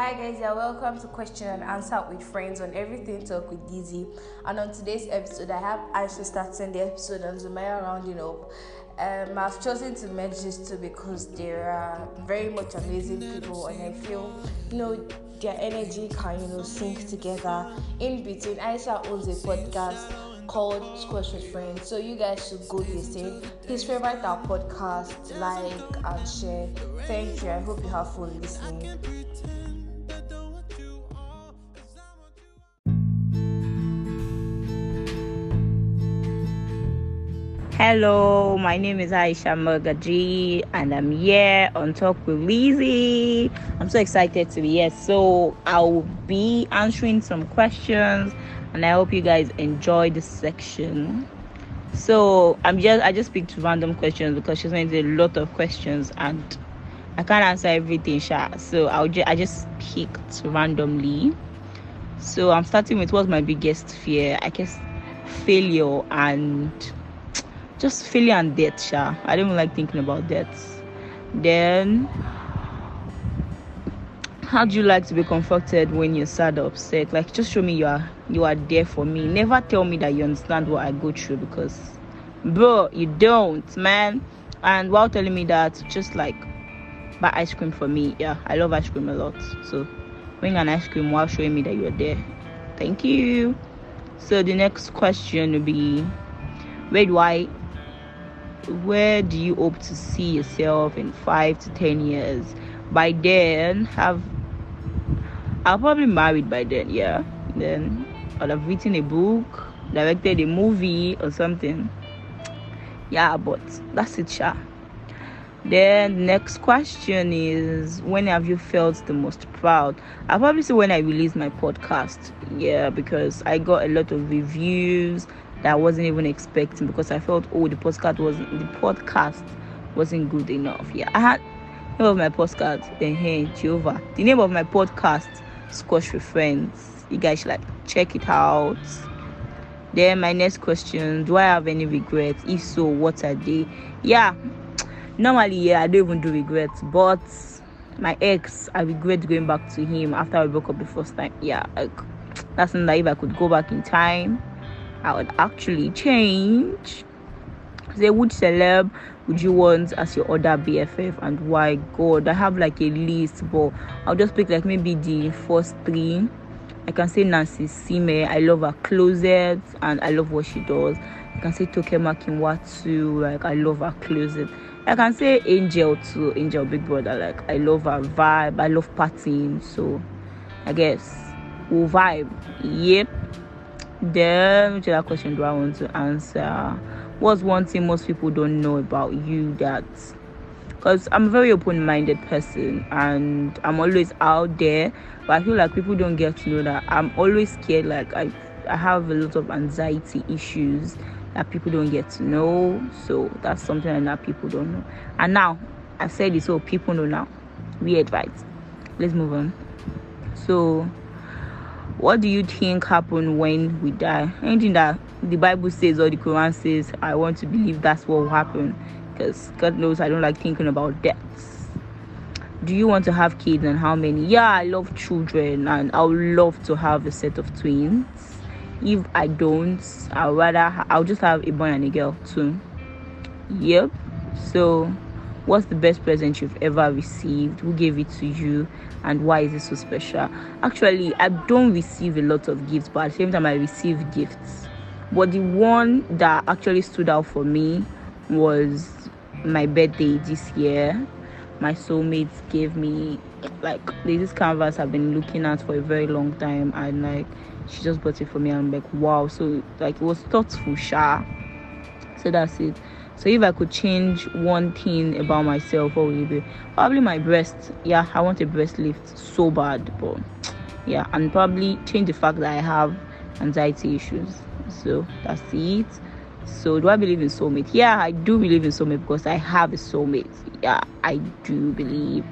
Hi guys, you're welcome to Question and Answer with Friends on Everything Talk with Dizzy. And on today's episode, I have Aisha starting the episode and Sumaya rounding up. Um, I've chosen to merge these two because they are very much amazing people, and I feel you know their energy can you know sync together. In between, Aisha owns a podcast called Squash with Friends. So you guys should go listen. Please favorite our podcast, like and share. Thank you. I hope you have fun listening. Hello, my name is Aisha Magaji and I'm here on Talk with Lizzie. I'm so excited to be here. So I'll be answering some questions and I hope you guys enjoy this section. So I'm just I just picked random questions because she's going to a lot of questions and I can't answer everything, Sha. So I'll just I just picked randomly. So I'm starting with what's my biggest fear? I guess failure and just failure and death, Sha. I don't like thinking about death. Then how do you like to be comforted when you're sad or upset? Like just show me you are you are there for me. Never tell me that you understand what I go through because bro, you don't, man. And while telling me that, just like buy ice cream for me. Yeah, I love ice cream a lot. So bring an ice cream while showing me that you're there. Thank you. So the next question will be where do I where do you hope to see yourself in five to ten years? By then, have I'll probably married by then, yeah. Then I'll have written a book, directed a movie or something. Yeah, but that's it, Sha. Then next question is when have you felt the most proud? I'll probably say when I released my podcast. Yeah, because I got a lot of reviews that I wasn't even expecting because I felt oh the podcast wasn't the podcast wasn't good enough. Yeah, I had name of my podcast, uh, Jehovah. The name of my podcast, Squash with Friends. You guys should like check it out. Then my next question: Do I have any regrets? If so, what are they? Yeah, normally yeah, I don't even do regrets, but my ex, I regret going back to him after I broke up the first time. Yeah, like that's not if I could go back in time I would actually change. Say which celeb would you want as your other BFF and why? God, I have like a list, but I'll just pick like maybe the first three. I can say Nancy Isime. I love her closet and I love what she does. I can say Toke Makinwa too. Like I love her closet. I can say Angel too. Angel Big Brother. Like I love her vibe. I love partying. So I guess we'll vibe. Yep. Then, which other question do I want to answer? What's one thing most people don't know about you that because I'm a very open minded person and I'm always out there, but I feel like people don't get to know that I'm always scared. Like, I, I have a lot of anxiety issues that people don't get to know, so that's something that people don't know. And now, I said it so people know now. Weird, right? Let's move on. So, what do you think happen when we die? Anything that the bible says or the quran says i want to believe that's what will happen. Because god knows i don't like thinking about deaths. Do you want to have kids and how many? Yeah i love children and i would love to have a set of twins. If i don't i'll rather i'll just have a boy and a girl too. Yep. So what's the best present you've ever received? Who gave it to you? And why is it so special? Actually i don't receive a lot of gifts but at the same time i receive gifts. But the one that actually stood out for me was my birthday this year. My soulmates gave me like this canvas i've been looking at for a very long time and like she just bought it for me and i'm like wow. So like it was thoughtful sha. So that's it so if I could change one thing about myself, what would it be? Probably my breast. Yeah, I want a breast lift so bad, but yeah, and probably change the fact that I have anxiety issues. So that's it. So do I believe in soulmate? Yeah, I do believe in soulmate because I have a soulmate. Yeah, I do believe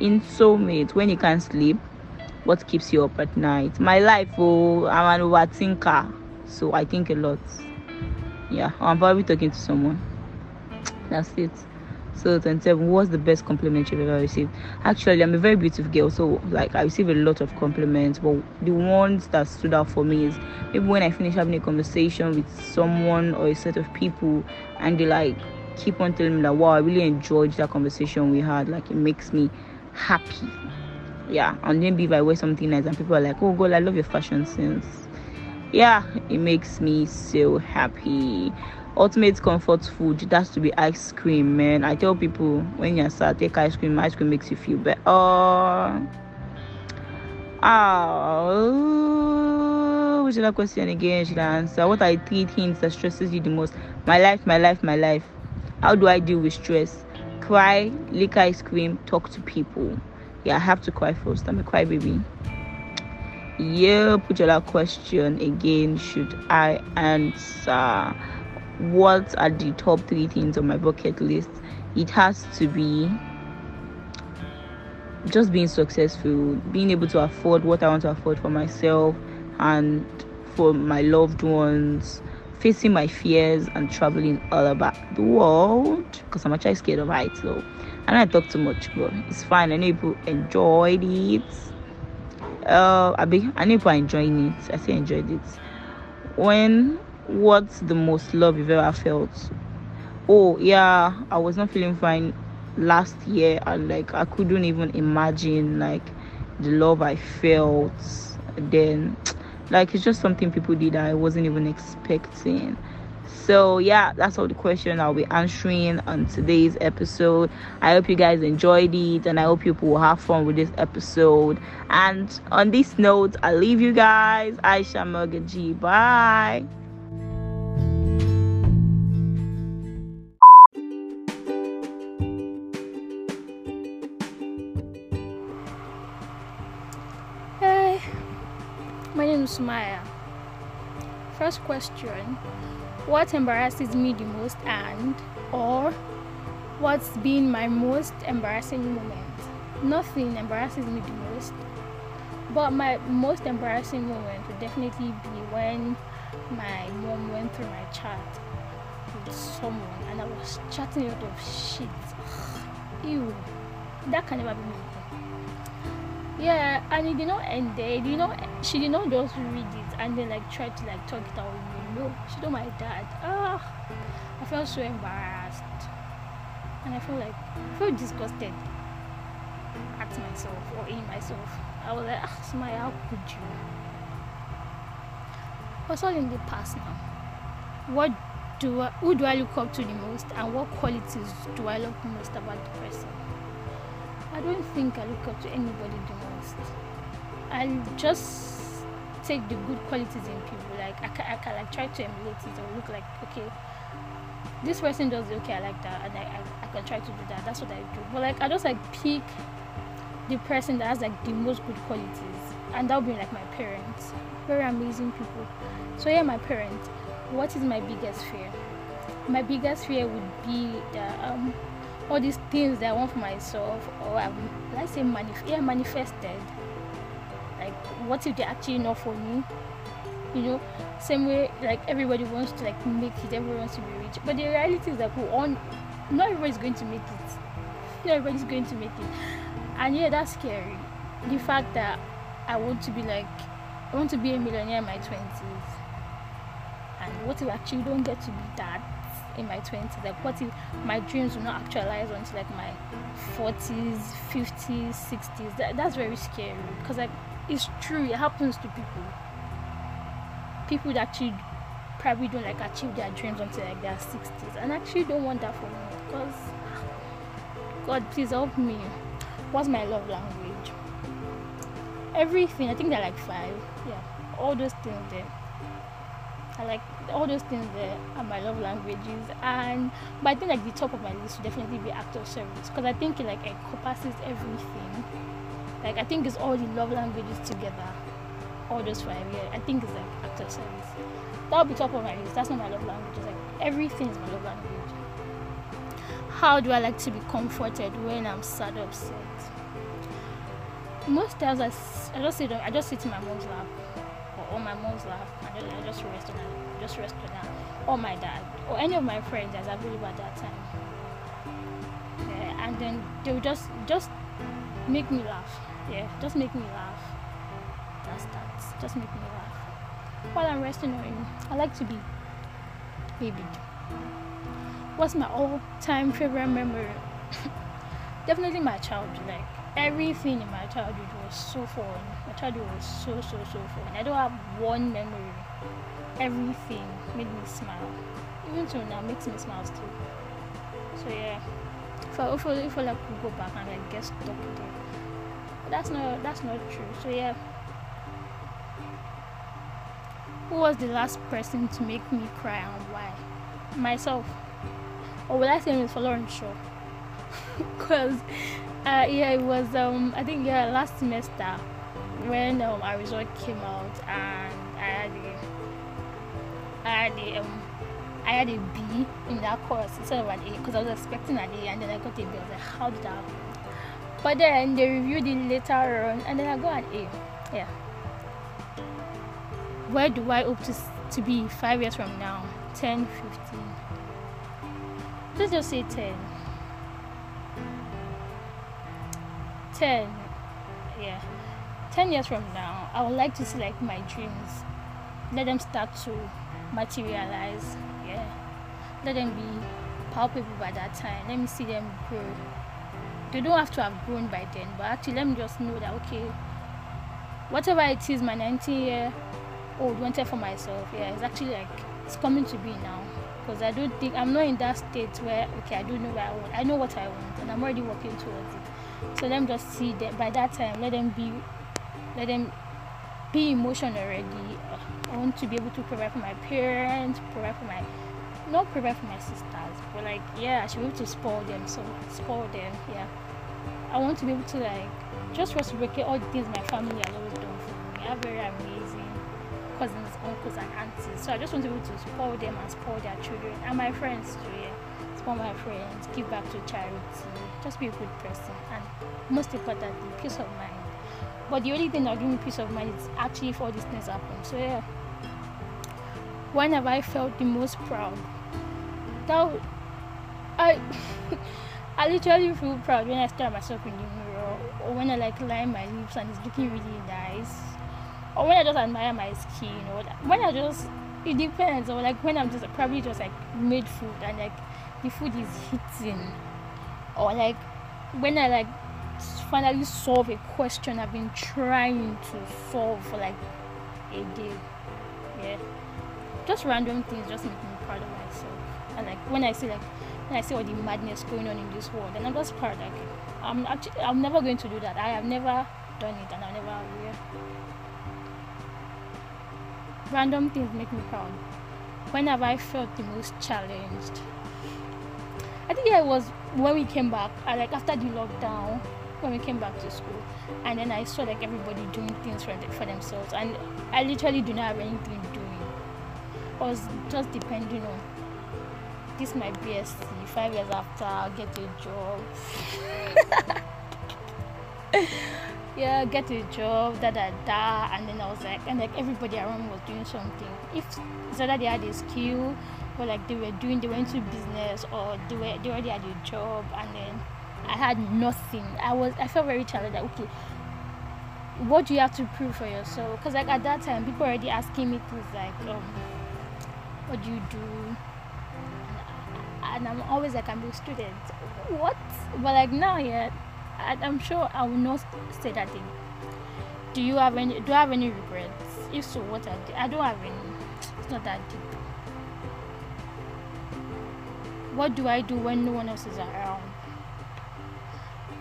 in soulmate. When you can't sleep, what keeps you up at night? My life, oh, I'm an overthinker, so I think a lot. Yeah, I'm probably talking to someone that's it So 27, what's the best compliment you've ever received? Actually, I'm a very beautiful girl, so like I receive a lot of compliments, but the ones that stood out for me is maybe when I finish having a conversation with someone or a set of people and they like keep on telling me that wow, I really enjoyed that conversation we had. Like it makes me happy. Yeah, and then if I wear something nice and people are like, Oh god, I love your fashion sense. Yeah, it makes me so happy ultimate comfort food that's to be ice cream man. I tell people when you're sad take ice cream. Ice cream makes you feel better. Oh oh which other question again should i answer? What are three things that stresses you the most? My life my life my life. How do i deal with stress? Cry lick ice cream talk to people. Yeah i have to cry first. I'm a cry baby. Yeah put your question again should i answer what are the top three things on my bucket list? It has to be just being successful being able to afford what i want to afford for myself and for my loved ones facing my fears and traveling all about the world. Because i'm actually scared of heights though. And i talk too much but it's fine. I know people enjoyed it. Uh i be i know people are enjoying it. I say enjoyed it. When what's the most love you've ever felt? Oh yeah i was not feeling fine last year and like i couldn't even imagine like the love i felt then. Like it's just something people did i wasn't even expecting. So yeah that's all the question i'll be answering on today's episode. I hope you guys enjoyed it and i hope you will have fun with this episode. And on this note i leave you guys. Aisha Magaji. bye Sumaya. First question What embarrasses me the most and or what's been my most embarrassing moment? Nothing embarrasses me the most. But my most embarrassing moment would definitely be when my mom went through my chat with someone and I was chatting a lot of shit. Ew. That can never be me yeah and it did not end there it did not she did not just read it and then like try to like talk it out with me. No she told my dad. Ah i felt so embarrassed. And i felt like i felt disgusted at myself or in myself. I was like ah Smile, how could you? What's all in the past now. What do I, who do i look up to the most and what qualities do i love most about the person? I don't think I look up to anybody the most. I just take the good qualities in people. Like I can, I can like try to emulate it or look like okay, this person does it. Okay, I like that, and I, I, I can try to do that. That's what I do. But like I just like pick the person that has like the most good qualities, and that would be like my parents. Very amazing people. So yeah, my parents. What is my biggest fear? My biggest fear would be that um all these things that I want for myself, or I've, let's say, manif- yeah, manifested. What if they're actually not for me? You know, same way, like everybody wants to like make it, everyone wants to be rich, but the reality is that we all not everybody's going to make it. Not everybody's going to make it, and yeah, that's scary. The fact that I want to be like, I want to be a millionaire in my twenties, and what if I actually don't get to be that? in my 20s like what if my dreams will not actualize until like my 40s 50s 60s that, that's very scary because like it's true it happens to people. People that actually probably don't like achieve their dreams until like their 60s and actually don't want that for me because god please help me. What's my love language? Everything i think they're like five yeah all those things there. I like all those things there are my love languages and but I think like the top of my list would definitely be act of service because I think it like encompasses everything. Like I think it's all the love languages together. All those five, yeah. I think it's like act of service. That would be top of my list. That's not my love language. It's like everything is my love language. How do I like to be comforted when I'm sad upset? Most times I, I just sit I just sit in my mom's lap or on my mom's lap and I just rest on her, just rest on her, or my dad, or any of my friends that's available at that time. And then they will just just make me laugh. Yeah, just make me laugh. That's that. Just make me laugh. While I'm resting I like to be baby. What's my all-time favorite memory? Definitely my childhood. Like everything in my childhood was so fun. My childhood was so so so fun. I don't have one memory. Everything made me smile. Even till now makes me smile still. So yeah. If I if I, if I like go back and like get stuck there. That's not that's not true. So yeah. Who was the last person to make me cry and why? Myself. Or will I say Miss Florence Shaw? Because uh, yeah, it was um I think yeah last semester when um, our result came out and I had a I had a um I had a B in that course instead of an A because I was expecting an A and then I got a B. I was like, how did that happen? But then they reviewed it later on and then I got an A. Yeah. Where do I hope to, to be five years from now? 10, 15. Let's just say 10. 10. Yeah. 10 years from now, I would like to see like my dreams. Let them start to materialize. Yeah. Let them be palpable by that time. Let me see them grow. They don't have to have grown by then, but actually let me just know that okay, whatever it is my 19 year old wanted for myself, yeah, it's actually like it's coming to be now. Because I don't think I'm not in that state where okay, I don't know what I want. I know what I want and I'm already working towards it. So let them just see that by that time, let them be let them be emotional already. I want to be able to provide for my parents, provide for my not provide for my sisters, but like yeah, I should be able to spoil them. So spoil them, yeah. I want to be able to like just reciprocate all the things my family has always done for me. I have very amazing cousins, uncles, and aunties. So I just want to be able to spoil them and spoil their children and my friends too. Yeah, spoil my friends, give back to charity, just be a good person, and most importantly, peace of mind. But the only thing that gives me peace of mind is actually if all these things happen. So yeah, when have I felt the most proud? That I I literally feel proud when I stare at myself in the mirror, or when I like line my lips and it's looking really nice, or when I just admire my skin, or when I just it depends, or like when I'm just probably just like made food and like the food is hitting, or like when I like finally solve a question I've been trying to solve for like a day. Yeah. Just random things just make me. And like when I see like when I see all the madness going on in this world and I'm just proud like I'm actually I'm never going to do that. I have never done it and I never will. Random things make me proud. When have I felt the most challenged? I think it was when we came back, like after the lockdown, when we came back to school, and then I saw like everybody doing things for, for themselves, and I literally do not have anything doing. I was just depending on this my BSc. Five years after, I'll get a job. yeah, get a job, da da da, and then I was like, and like everybody around me was doing something. If it's that they had a skill, or like they were doing, they went to business, or they were they already had a job, and then I had nothing. I was I felt very challenged. Like, okay, what do you have to prove for yourself? Because like at that time, people already asking me things like, um, what do you do? And I'm always like, I'm a student. What? But like now, yeah, I, I'm sure I will not say that thing. Do you have any? Do I have any regrets? If so, what I did? I don't have any. It's not that deep. What do I do when no one else is around?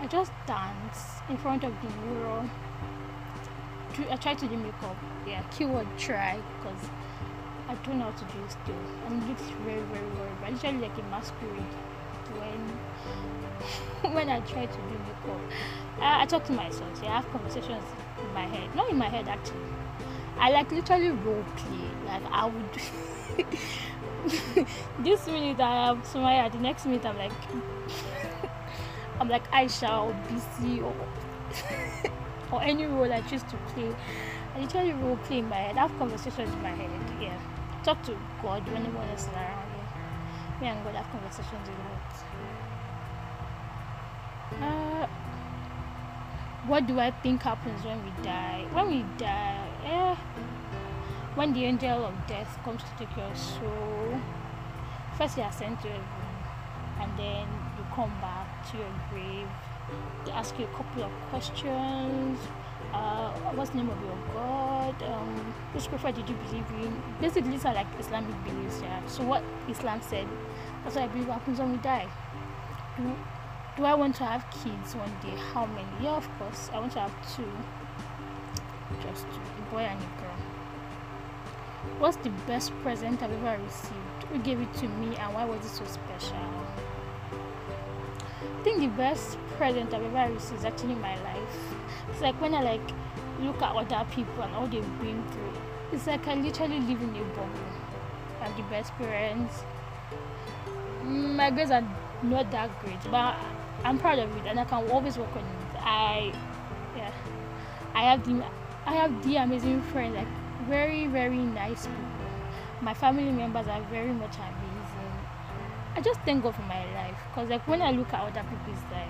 I just dance in front of the mirror. I try to do makeup. Yeah, keyword try because I don't know how to do it still. And looks very, very horrible. I literally like a masquerade when when I try to do makeup. I, I talk to myself. Yeah, I have conversations in my head. Not in my head actually. I like literally role play. Like I would this minute I am Sumaya, the next minute I'm like I'm like Aisha or BC or or any role I choose to play. I literally role play in my head. I have conversations in my head. Yeah. Talk to God when anyone else is around. Yeah. Me and God have conversations a lot. Uh, what do I think happens when we die? When we die, eh, when the angel of death comes to take your soul, first you are sent to heaven, and then you come back to your grave. They ask you a couple of questions. Uh, what's the name of your God? Um, which prophet did you believe in? Basically, these are like Islamic beliefs, yeah. So, what Islam said, that's what I believe happens when we die. Do, do I want to have kids one day? How many? Yeah, of course. I want to have two. Just two, a boy and a girl. What's the best present I've ever received? Who gave it to me and why was it so special? I think the best present I've ever received is actually my life. It's like when I like look at other people and all they've been through. It's like I literally live in a bubble. I have the best parents. Mm, My grades are not that great, but I'm proud of it and I can always work on it. I yeah. I have the I have the amazing friends, like very, very nice people. My family members are very much amazing. I just thank God for my life because like when I look at other people, it's like,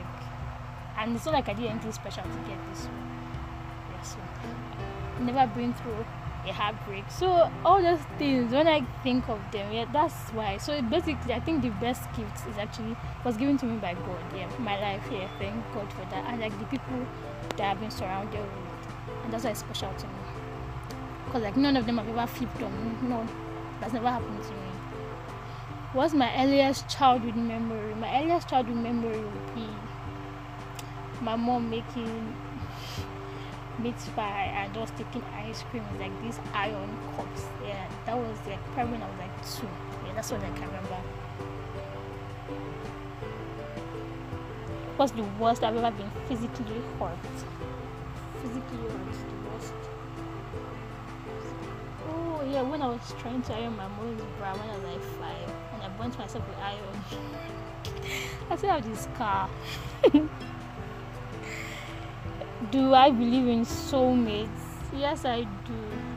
and it's not like I did anything special to get this one. Yeah, so never been through a heartbreak. So all those things, when I think of them, yeah, that's why. So basically, I think the best gift is actually was given to me by God. Yeah, my life. Yeah, thank God for that. And like the people that I've been surrounded with, and that's why it's special to me. Cause like none of them have ever flipped on me. No, that's never happened to me. What's my earliest childhood memory? My earliest childhood memory would be my mom making meat pie and just taking ice cream with like these iron cups. Yeah, that was like probably when I was like two. Yeah, that's what I can remember. What's the worst I've ever been physically hurt? Physically hurt, the worst. Oh yeah, when I was trying to iron my mom's bra when I was like five, burnt myself with iron. I still have this scar. do I believe in soulmates? Yes, I do.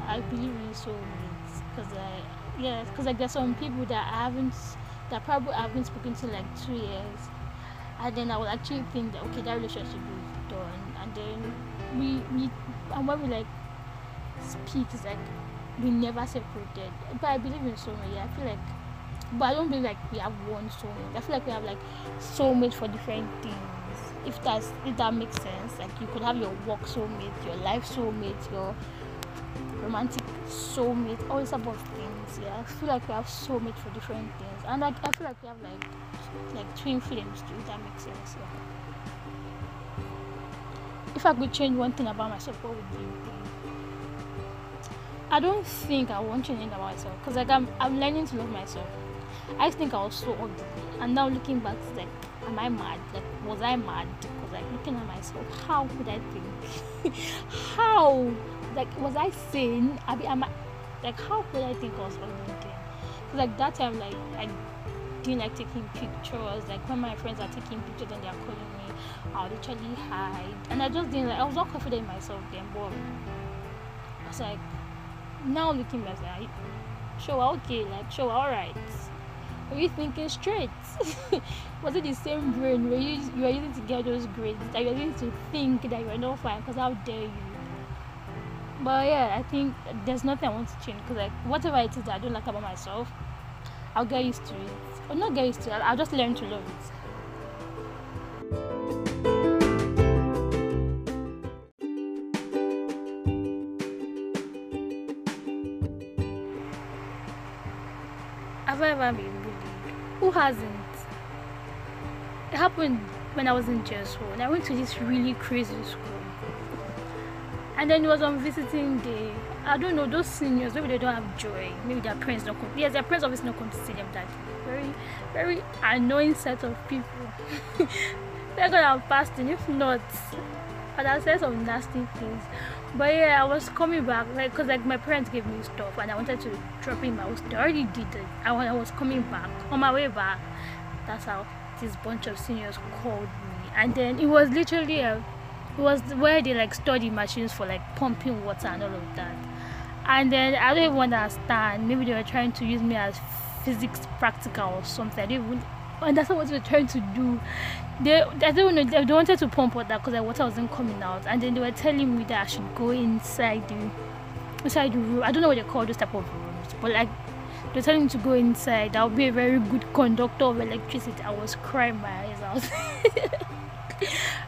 I believe in soulmates because I yes, because like there's some people that I haven't that probably I haven't spoken to like two years, and then I will actually think that okay, that relationship is done, and then we we and when we like speak, it's like we never separated. But I believe in soulmate. Yeah, I feel like. But I don't believe like we have one soulmate. I feel like we have like soulmate for different things. If that's if that makes sense. Like you could have your work soulmate your life soulmate your romantic soulmate all these type of things yeah. I feel like we have soulmate for different things. And like i feel like we have like like twin flames too if that makes sense yeah. If i could change one thing about myself what would you i don't think i want to change about myself because like I'm, I'm learning to love myself i think i was so ugly and now looking back it's like am I mad? Like, was I mad? Because, like, looking at myself, how could I think? how? Like, was I sane? I mean, am I, like, how could I think I was ugly then? Because, like, that time, like, I didn't like taking pictures. Like, when my friends are taking pictures and they're calling me, I'll literally hide. And I just didn't, like, I was not confident in myself then, but I was like, now looking back, like, sure, okay, like, sure, alright. Were you thinking straight? was it the same brain were you you were using to get those grades that you were using to think that you were not fine? Because how dare you? But yeah, I think there's nothing I want to change because like whatever it is that I don't like about myself, I'll get used to it. Or not get used to it. I'll just learn to love it. Hasn't? It happened when I was in Jesu and I went to this really crazy school. And then it was on visiting day. I don't know, those seniors, maybe they don't have joy. Maybe their parents don't come. Yes, their parents obviously don't come to see them that day. Very, very annoying set of people. They're gonna have fasting, if not, but I said some nasty things. But yeah, I was coming back, like, cause like my parents gave me stuff, and I wanted to drop in my. They already did it. When I was coming back, on my way back, that's how this bunch of seniors called me, and then it was literally a, it was where they like study machines for like pumping water and all of that. And then I don't even understand. Maybe they were trying to use me as physics practical or something. I don't even and that's what they were trying to do. They, I don't know, they wanted to pump water because the water wasn't coming out, and then they were telling me that I should go inside the inside the room. I don't know what they call those type of rooms, but like they're telling me to go inside. I'll be a very good conductor of electricity. I was crying my eyes out.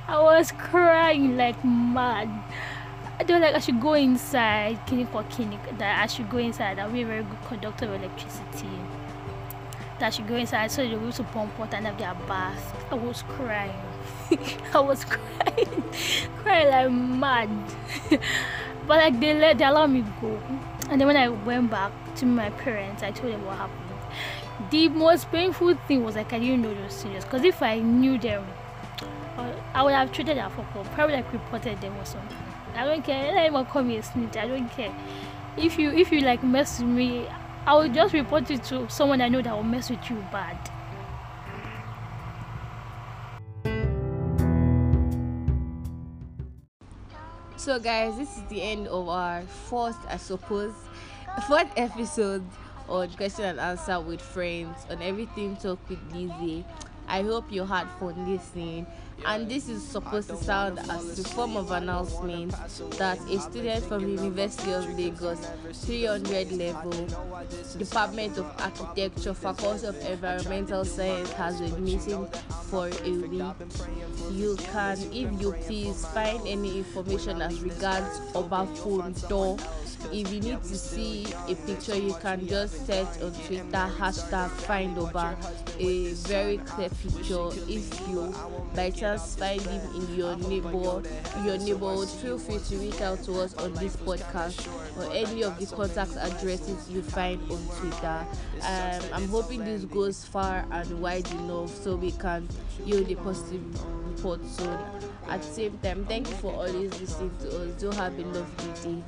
I was crying like mad. They were like, I should go inside, clinic or clinic, that I should go inside. I'll be a very good conductor of electricity. That should go inside so they will to pump water and have their bath. I was crying. I was crying, crying like mad. but like they let they allowed me go. And then when I went back to my parents, I told them what happened. The most painful thing was like I didn't know those serious. Because if I knew them, I would have treated them for probably like reported them or something. I don't care. Let anyone call me a snitch. I don't care. If you if you like mess with me, I will just report it to someone I know that will mess with you bad. So guys, this is the end of our fourth, I suppose, fourth episode on question and answer with friends on everything talk with Lizzie. I hope you had fun listening and this is supposed to sound as a form of announcement that a student from University of Lagos 300 level Department of Architecture Faculty of Environmental Science has been meeting for a week. You can, if you please, find any information as regards Obafun door if you need to see a picture you can just search on twitter hashtag find a very clear picture if you by chance find him in your your neighborhood feel free to reach out to us on this podcast or any of the contact addresses you find on twitter. Um, i'm hoping this goes far and wide enough so we can yield a positive report soon. At the same time thank you for always listening to us. Do have a lovely day